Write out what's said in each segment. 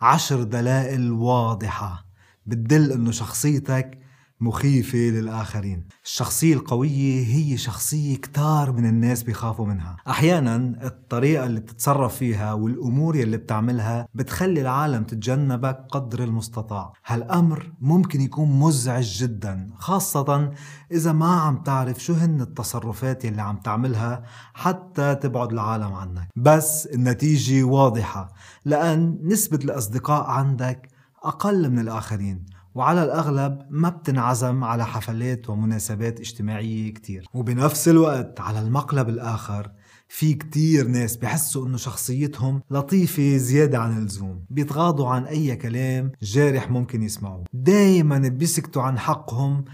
عشر دلائل واضحة بتدل إنه شخصيتك مخيفة للآخرين. الشخصية القوية هي شخصية كتار من الناس بيخافوا منها. أحيانا الطريقة اللي بتتصرف فيها والأمور اللي بتعملها بتخلي العالم تتجنبك قدر المستطاع. هالأمر ممكن يكون مزعج جدا خاصة إذا ما عم تعرف شو هن التصرفات اللي عم تعملها حتى تبعد العالم عنك. بس النتيجة واضحة لأن نسبة الأصدقاء عندك أقل من الآخرين. وعلى الأغلب ما بتنعزم على حفلات ومناسبات اجتماعية كتير. وبنفس الوقت على المقلب الآخر في كتير ناس بحسوا إنه شخصيتهم لطيفة زيادة عن اللزوم بيتغاضوا عن أي كلام جارح ممكن يسمعوه. دايما بيسكتوا عن حقهم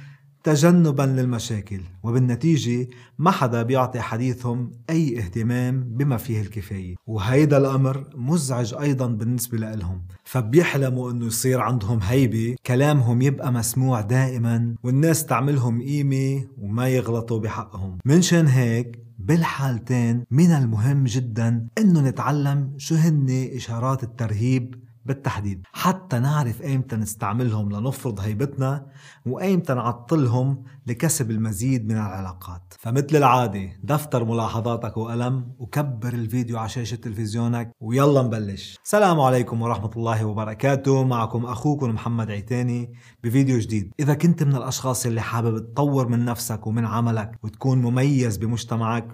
تجنبا للمشاكل وبالنتيجة ما حدا بيعطي حديثهم أي اهتمام بما فيه الكفاية. وهيدا الأمر مزعج أيضا بالنسبة لهم فبيحلموا أنه يصير عندهم هيبة كلامهم يبقى مسموع دائما والناس تعملهم قيمة وما يغلطوا بحقهم. منشان هيك بالحالتين من المهم جدا إنه نتعلم شو هن إشارات الترهيب بالتحديد. حتى نعرف ايمتى نستعملهم لنفرض هيبتنا وايمتى نعطلهم لكسب المزيد من العلاقات. فمثل العادة دفتر ملاحظاتك وقلم وكبر الفيديو على شاشة تلفزيونك ويلا نبلش. السلام عليكم ورحمة الله وبركاته. معكم أخوكم محمد عيتاني بفيديو جديد. إذا كنت من الأشخاص اللي حابب تطور من نفسك ومن عملك وتكون مميز بمجتمعك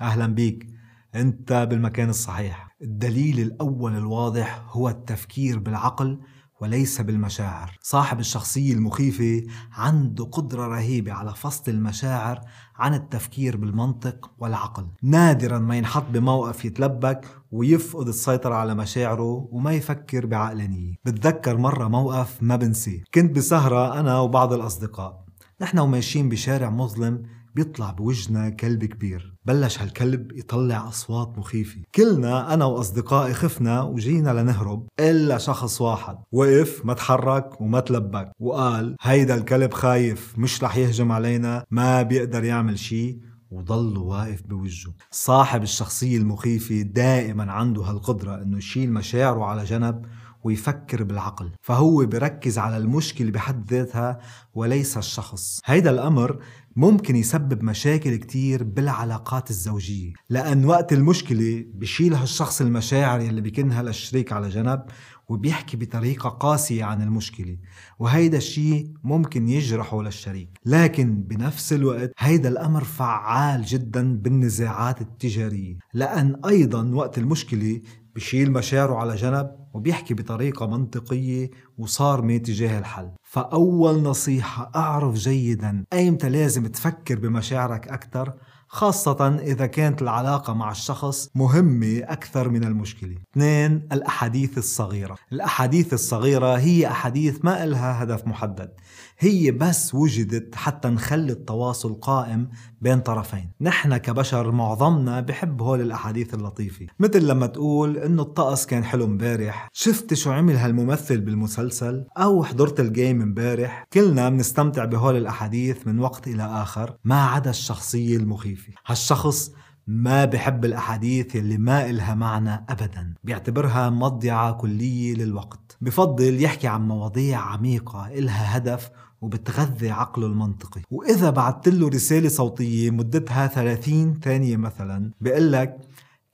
أهلا بيك. أنت بالمكان الصحيح. الدليل الأول الواضح هو التفكير بالعقل وليس بالمشاعر. صاحب الشخصية المخيفة عنده قدرة رهيبة على فصل المشاعر عن التفكير بالمنطق والعقل. نادرا ما ينحط بموقف يتلبك ويفقد السيطرة على مشاعره وما يفكر بعقلانية. بتذكر مرة موقف ما بنسيه. كنت بسهرة أنا وبعض الأصدقاء. نحن وماشيين بشارع مظلم بيطلع بوجنا كلب كبير. بلش هالكلب يطلع أصوات مخيفة. كلنا أنا وأصدقائي خفنا وجينا لنهرب إلا شخص واحد. وقف ما تحرك وما تلبك. وقال هيدا الكلب خايف مش رح يهجم علينا ما بيقدر يعمل شي. وضل واقف بوجهه. صاحب الشخصية المخيفة دائما عنده هالقدرة إنه يشيل مشاعره على جنب ويفكر بالعقل. فهو بركز على المشكلة بحد ذاتها وليس الشخص. هيدا الأمر ممكن يسبب مشاكل كتير بالعلاقات الزوجية. لأن وقت المشكلة بشيل هالشخص المشاعر اللي بيكنها للشريك على جنب وبيحكي بطريقة قاسية عن المشكلة. وهيدا الشيء ممكن يجرحه للشريك. لكن بنفس الوقت هيدا الأمر فعال جدا بالنزاعات التجارية. لأن أيضا وقت المشكلة بشيل مشاعره على جنب وبيحكي بطريقة منطقية وصارمة تجاه الحل. فأول نصيحة أعرف جيدا أيمتى لازم تفكر بمشاعرك أكثر خاصة إذا كانت العلاقة مع الشخص مهمة أكثر من المشكلة. اثنين الأحاديث الصغيرة. الأحاديث الصغيرة هي أحاديث ما إلها هدف محدد. هي بس وجدت حتى نخلي التواصل قائم بين طرفين. نحن كبشر معظمنا بحب هول الأحاديث اللطيفة. مثل لما تقول إنه الطقس كان حلو مبارح. شفت شو عمل هالممثل بالمسلسل؟ أو حضرت الجيم مبارح. كلنا بنستمتع بهول الأحاديث من وقت إلى آخر. ما عدا الشخصية المخيفة. هالشخص ما بحب الأحاديث اللي ما إلها معنى أبدا. بيعتبرها مضيعة كلية للوقت. بفضل يحكي عن مواضيع عميقة إلها هدف وبتغذي عقله المنطقي. وإذا بعت له رسالة صوتية مدتها 30 ثانية مثلا بيقول لك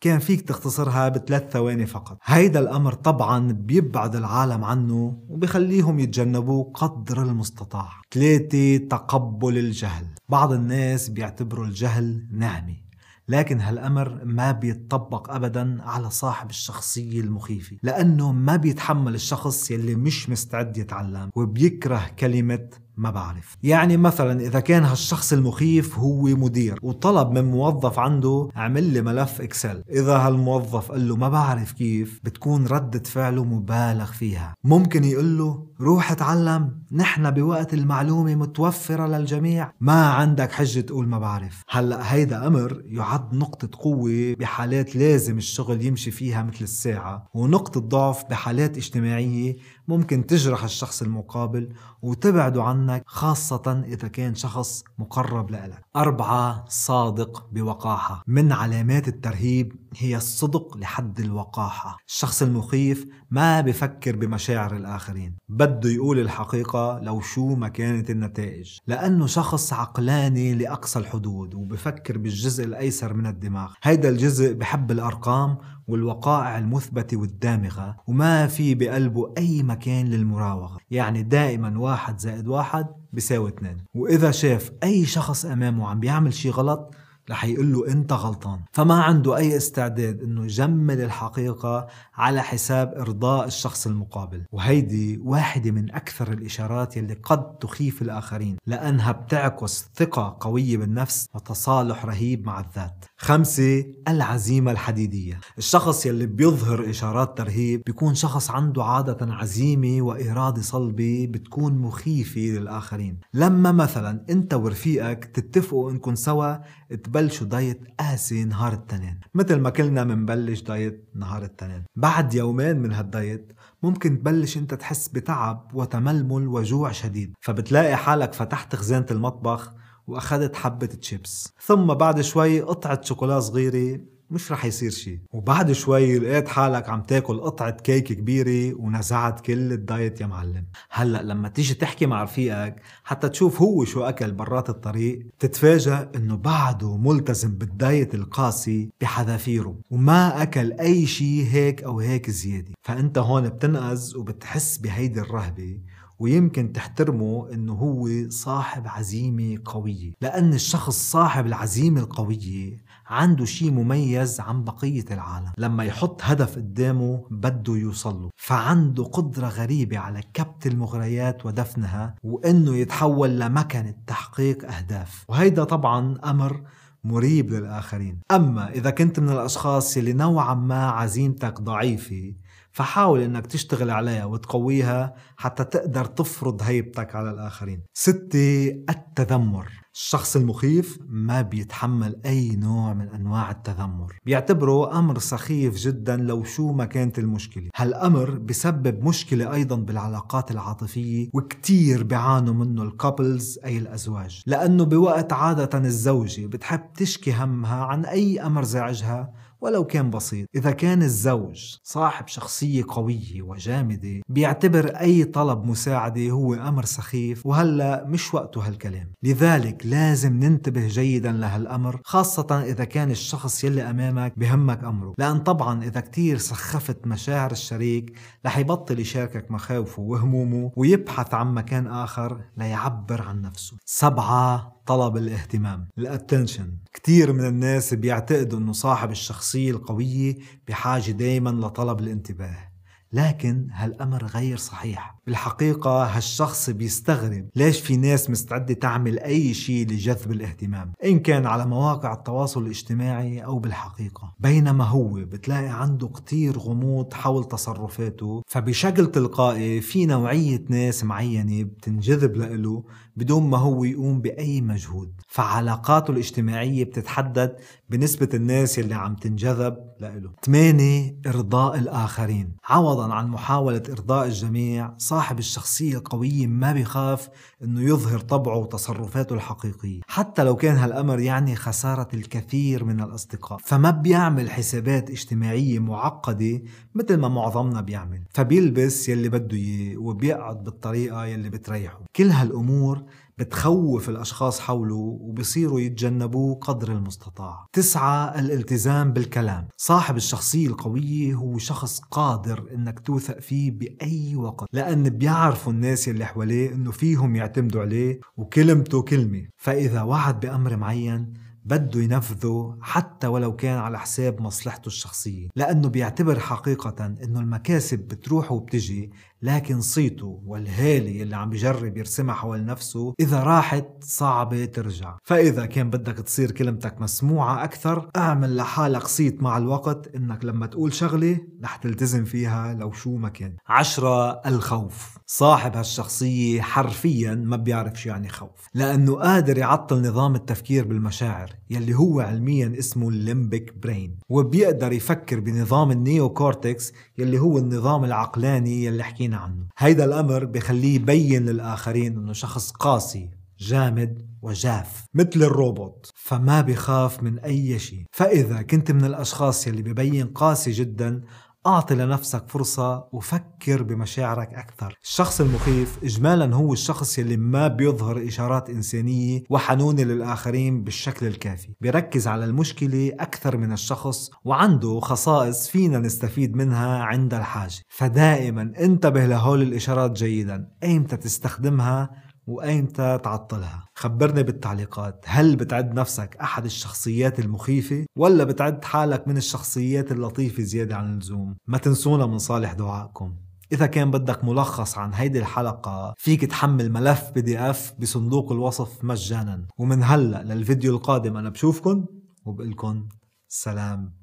كان فيك تختصرها بثلاث ثواني فقط. هيدا الأمر طبعا بيبعد العالم عنه وبخليهم يتجنبوه قدر المستطاع. ثلاثة تقبل الجهل. بعض الناس بيعتبروا الجهل نعمة. لكن هالأمر ما بيتطبق أبدا على صاحب الشخصية المخيفة لأنه ما بيتحمل الشخص يلي مش مستعد يتعلم وبيكره كلمة ما بعرف. يعني مثلا إذا كان هالشخص المخيف هو مدير وطلب من موظف عنده أعمل لي ملف إكسل. إذا هالموظف قال له ما بعرف كيف بتكون ردة فعله مبالغ فيها. ممكن يقول له روح اتعلم نحن بوقت المعلومة متوفرة للجميع. ما عندك حجة تقول ما بعرف. هلأ هيدا أمر يعد نقطة قوة بحالات لازم الشغل يمشي فيها مثل الساعة ونقطة ضعف بحالات اجتماعية ممكن تجرح الشخص المقابل وتبعده عنه عنك خاصة إذا كان شخص مقرب لك. أربعة صادق بوقاحة. من علامات الترهيب هي الصدق لحد الوقاحة. الشخص المخيف ما بفكر بمشاعر الآخرين. بده يقول الحقيقة لو شو ما كانت النتائج. لأنه شخص عقلاني لأقصى الحدود وبفكر بالجزء الأيسر من الدماغ. هيدا الجزء بحب الأرقام والوقائع المثبتة والدامغة وما في بقلبه أي مكان للمراوغة. يعني دائما واحد زائد واحد بيساوي اثنين وإذا شاف أي شخص أمامه عم بيعمل شي غلط رح يقول له أنت غلطان. فما عنده أي استعداد إنه يجمل الحقيقة على حساب إرضاء الشخص المقابل. وهيدي واحدة من أكثر الإشارات يلي قد تخيف الآخرين لأنها بتعكس ثقة قوية بالنفس وتصالح رهيب مع الذات. خمسة العزيمة الحديدية. الشخص يلي بيظهر إشارات ترهيب بيكون شخص عنده عادة عزيمة وإرادة صلبة بتكون مخيفة للآخرين. لما مثلا أنت ورفيقك تتفقوا أنكم سوا تبلشوا diet قاسي نهار التنين. مثل ما كلنا منبلش diet نهار التنين. بعد يومين من هال diet ممكن تبلش أنت تحس بتعب وتململ وجوع شديد. فبتلاقي حالك فتحت خزانة المطبخ وأخذت حبة تشيبس ثم بعد شوي قطعة شوكولا صغيرة. مش رح يصير شيء وبعد شوي لقيت حالك عم تاكل قطعة كيك كبيرة ونزعت كل ال diet يا معلم. هلأ لما تيجي تحكي مع رفيقك حتى تشوف هو شو أكل برات الطريق تتفاجأ إنه بعده ملتزم بالدايت القاسي بحذافيره وما أكل أي شيء هيك أو هيك زيادة. فأنت هون بتنقز وبتحس بهيدي الرهبة. ويمكن تحترمه إنه هو صاحب عزيمة قوية. لأن الشخص صاحب العزيمة القوية عنده شيء مميز عن بقية العالم. لما يحط هدف قدامه بده يوصله. فعنده قدرة غريبة على كبت المغريات ودفنها وإنه يتحول لمكنة تحقيق أهداف. وهيدا طبعا أمر مريب للآخرين. أما إذا كنت من الأشخاص اللي نوعا ما عزيمتك ضعيفة فحاول إنك تشتغل عليها وتقويها حتى تقدر تفرض هيبتك على الآخرين. ستة التذمر. الشخص المخيف ما بيتحمل أي نوع من أنواع التذمر. بيعتبره أمر سخيف جدا لو شو ما كانت المشكلة. هالأمر بسبب مشكلة أيضا بالعلاقات العاطفية وكتير بيعانوا منه الكابلز أي الأزواج. لأنه بوقت عادة الزوجة بتحب تشكي همها عن أي أمر زعجها ولو كان بسيط. إذا كان الزوج صاحب شخصية قوية وجامدة بيعتبر أي طلب مساعدة هو أمر سخيف وهلأ مش وقته هالكلام. لذلك لازم ننتبه جيدا لهالأمر خاصة إذا كان الشخص يلي أمامك بهمك أمره. لأن طبعا إذا كتير سخفت مشاعر الشريك رح يبطل يشاركك مخاوفه وهمومه ويبحث عن مكان آخر ليعبر عن نفسه. سبعة طلب الاهتمام الاتنشن كتير من الناس بيعتقدوا إنه صاحب الشخصية القوية بحاجة دايما لطلب الانتباه. لكن هالأمر غير صحيح. بالحقيقة هالشخص بيستغرب ليش في ناس مستعدة تعمل أي شيء لجذب الاهتمام إن كان على مواقع التواصل الاجتماعي أو بالحقيقة. بينما هو بتلاقي عنده كتير غموض حول تصرفاته فبشكل تلقائي في نوعية ناس معينة بتنجذب له بدون ما هو يقوم بأي مجهود. فعلاقاته الاجتماعية بتتحدد بنسبة الناس اللي عم تنجذب له 8 إرضاء الآخرين. عوضا عن محاولة إرضاء الجميع صاحب الشخصية القوية ما بيخاف إنه يظهر طبعه وتصرفاته الحقيقية حتى لو كان هالأمر يعني خسارة الكثير من الأصدقاء. فما بيعمل حسابات اجتماعية معقدة مثل ما معظمنا بيعمل. فبيلبس يلي بده إياه وبيقعد بالطريقة يلي بتريحه. كل هالأمور بتخوف الأشخاص حوله وبصيروا يتجنبوه قدر المستطاع. تسعة الالتزام بالكلام. صاحب الشخصية القوية هو شخص قادر إنك توثق فيه بأي وقت لأن بيعرفوا الناس اللي حواليه إنه فيهم يعتمدوا عليه وكلمته كلمة. فإذا وعد بأمر معين بده ينفذه حتى ولو كان على حساب مصلحته الشخصية لأنه بيعتبر حقيقة أنه المكاسب بتروح وبتجي لكن صيته والهالة اللي عم بجرب يرسمها حول نفسه إذا راحت صعبة ترجع. فإذا كان بدك تصير كلمتك مسموعة أكثر أعمل لحالك صيت مع الوقت إنك لما تقول شغلة رح تلتزم فيها لو شو ما كان. عشرة الخوف. صاحب هالشخصية حرفيا ما بيعرف شو يعني خوف لأنه قادر يعطل نظام التفكير بالمشاعر يلي هو علميا اسمه ال limbic brain وبيقدر يفكر بنظام ال neocortex يلي هو النظام العقلاني يلي حكينا عنه. هيدا الأمر بخليه يبين للآخرين أنه شخص قاسي جامد وجاف مثل الروبوت. فما بخاف من أي شيء. فإذا كنت من الأشخاص يلي ببين قاسي جدا أعطي لنفسك فرصة وفكر بمشاعرك أكثر. الشخص المخيف إجمالا هو الشخص يلي ما بيظهر إشارات إنسانية وحنونة للآخرين بالشكل الكافي. بيركز على المشكلة أكثر من الشخص وعنده خصائص فينا نستفيد منها عند الحاجة. فدائما انتبه لهول الإشارات جيدا. أيمتى تستخدمها؟ وأيمتى تعطلها. خبرني بالتعليقات. هل بتعد نفسك أحد الشخصيات المخيفة؟ ولا بتعد حالك من الشخصيات اللطيفة زيادة عن اللزوم؟ ما تنسونا من صالح دعائكم. إذا كان بدك ملخص عن هيدي الحلقة فيك تحمل ملف بي دي اف بصندوق الوصف مجانا. ومن هلأ للفيديو القادم أنا بشوفكن وبقلكن سلام.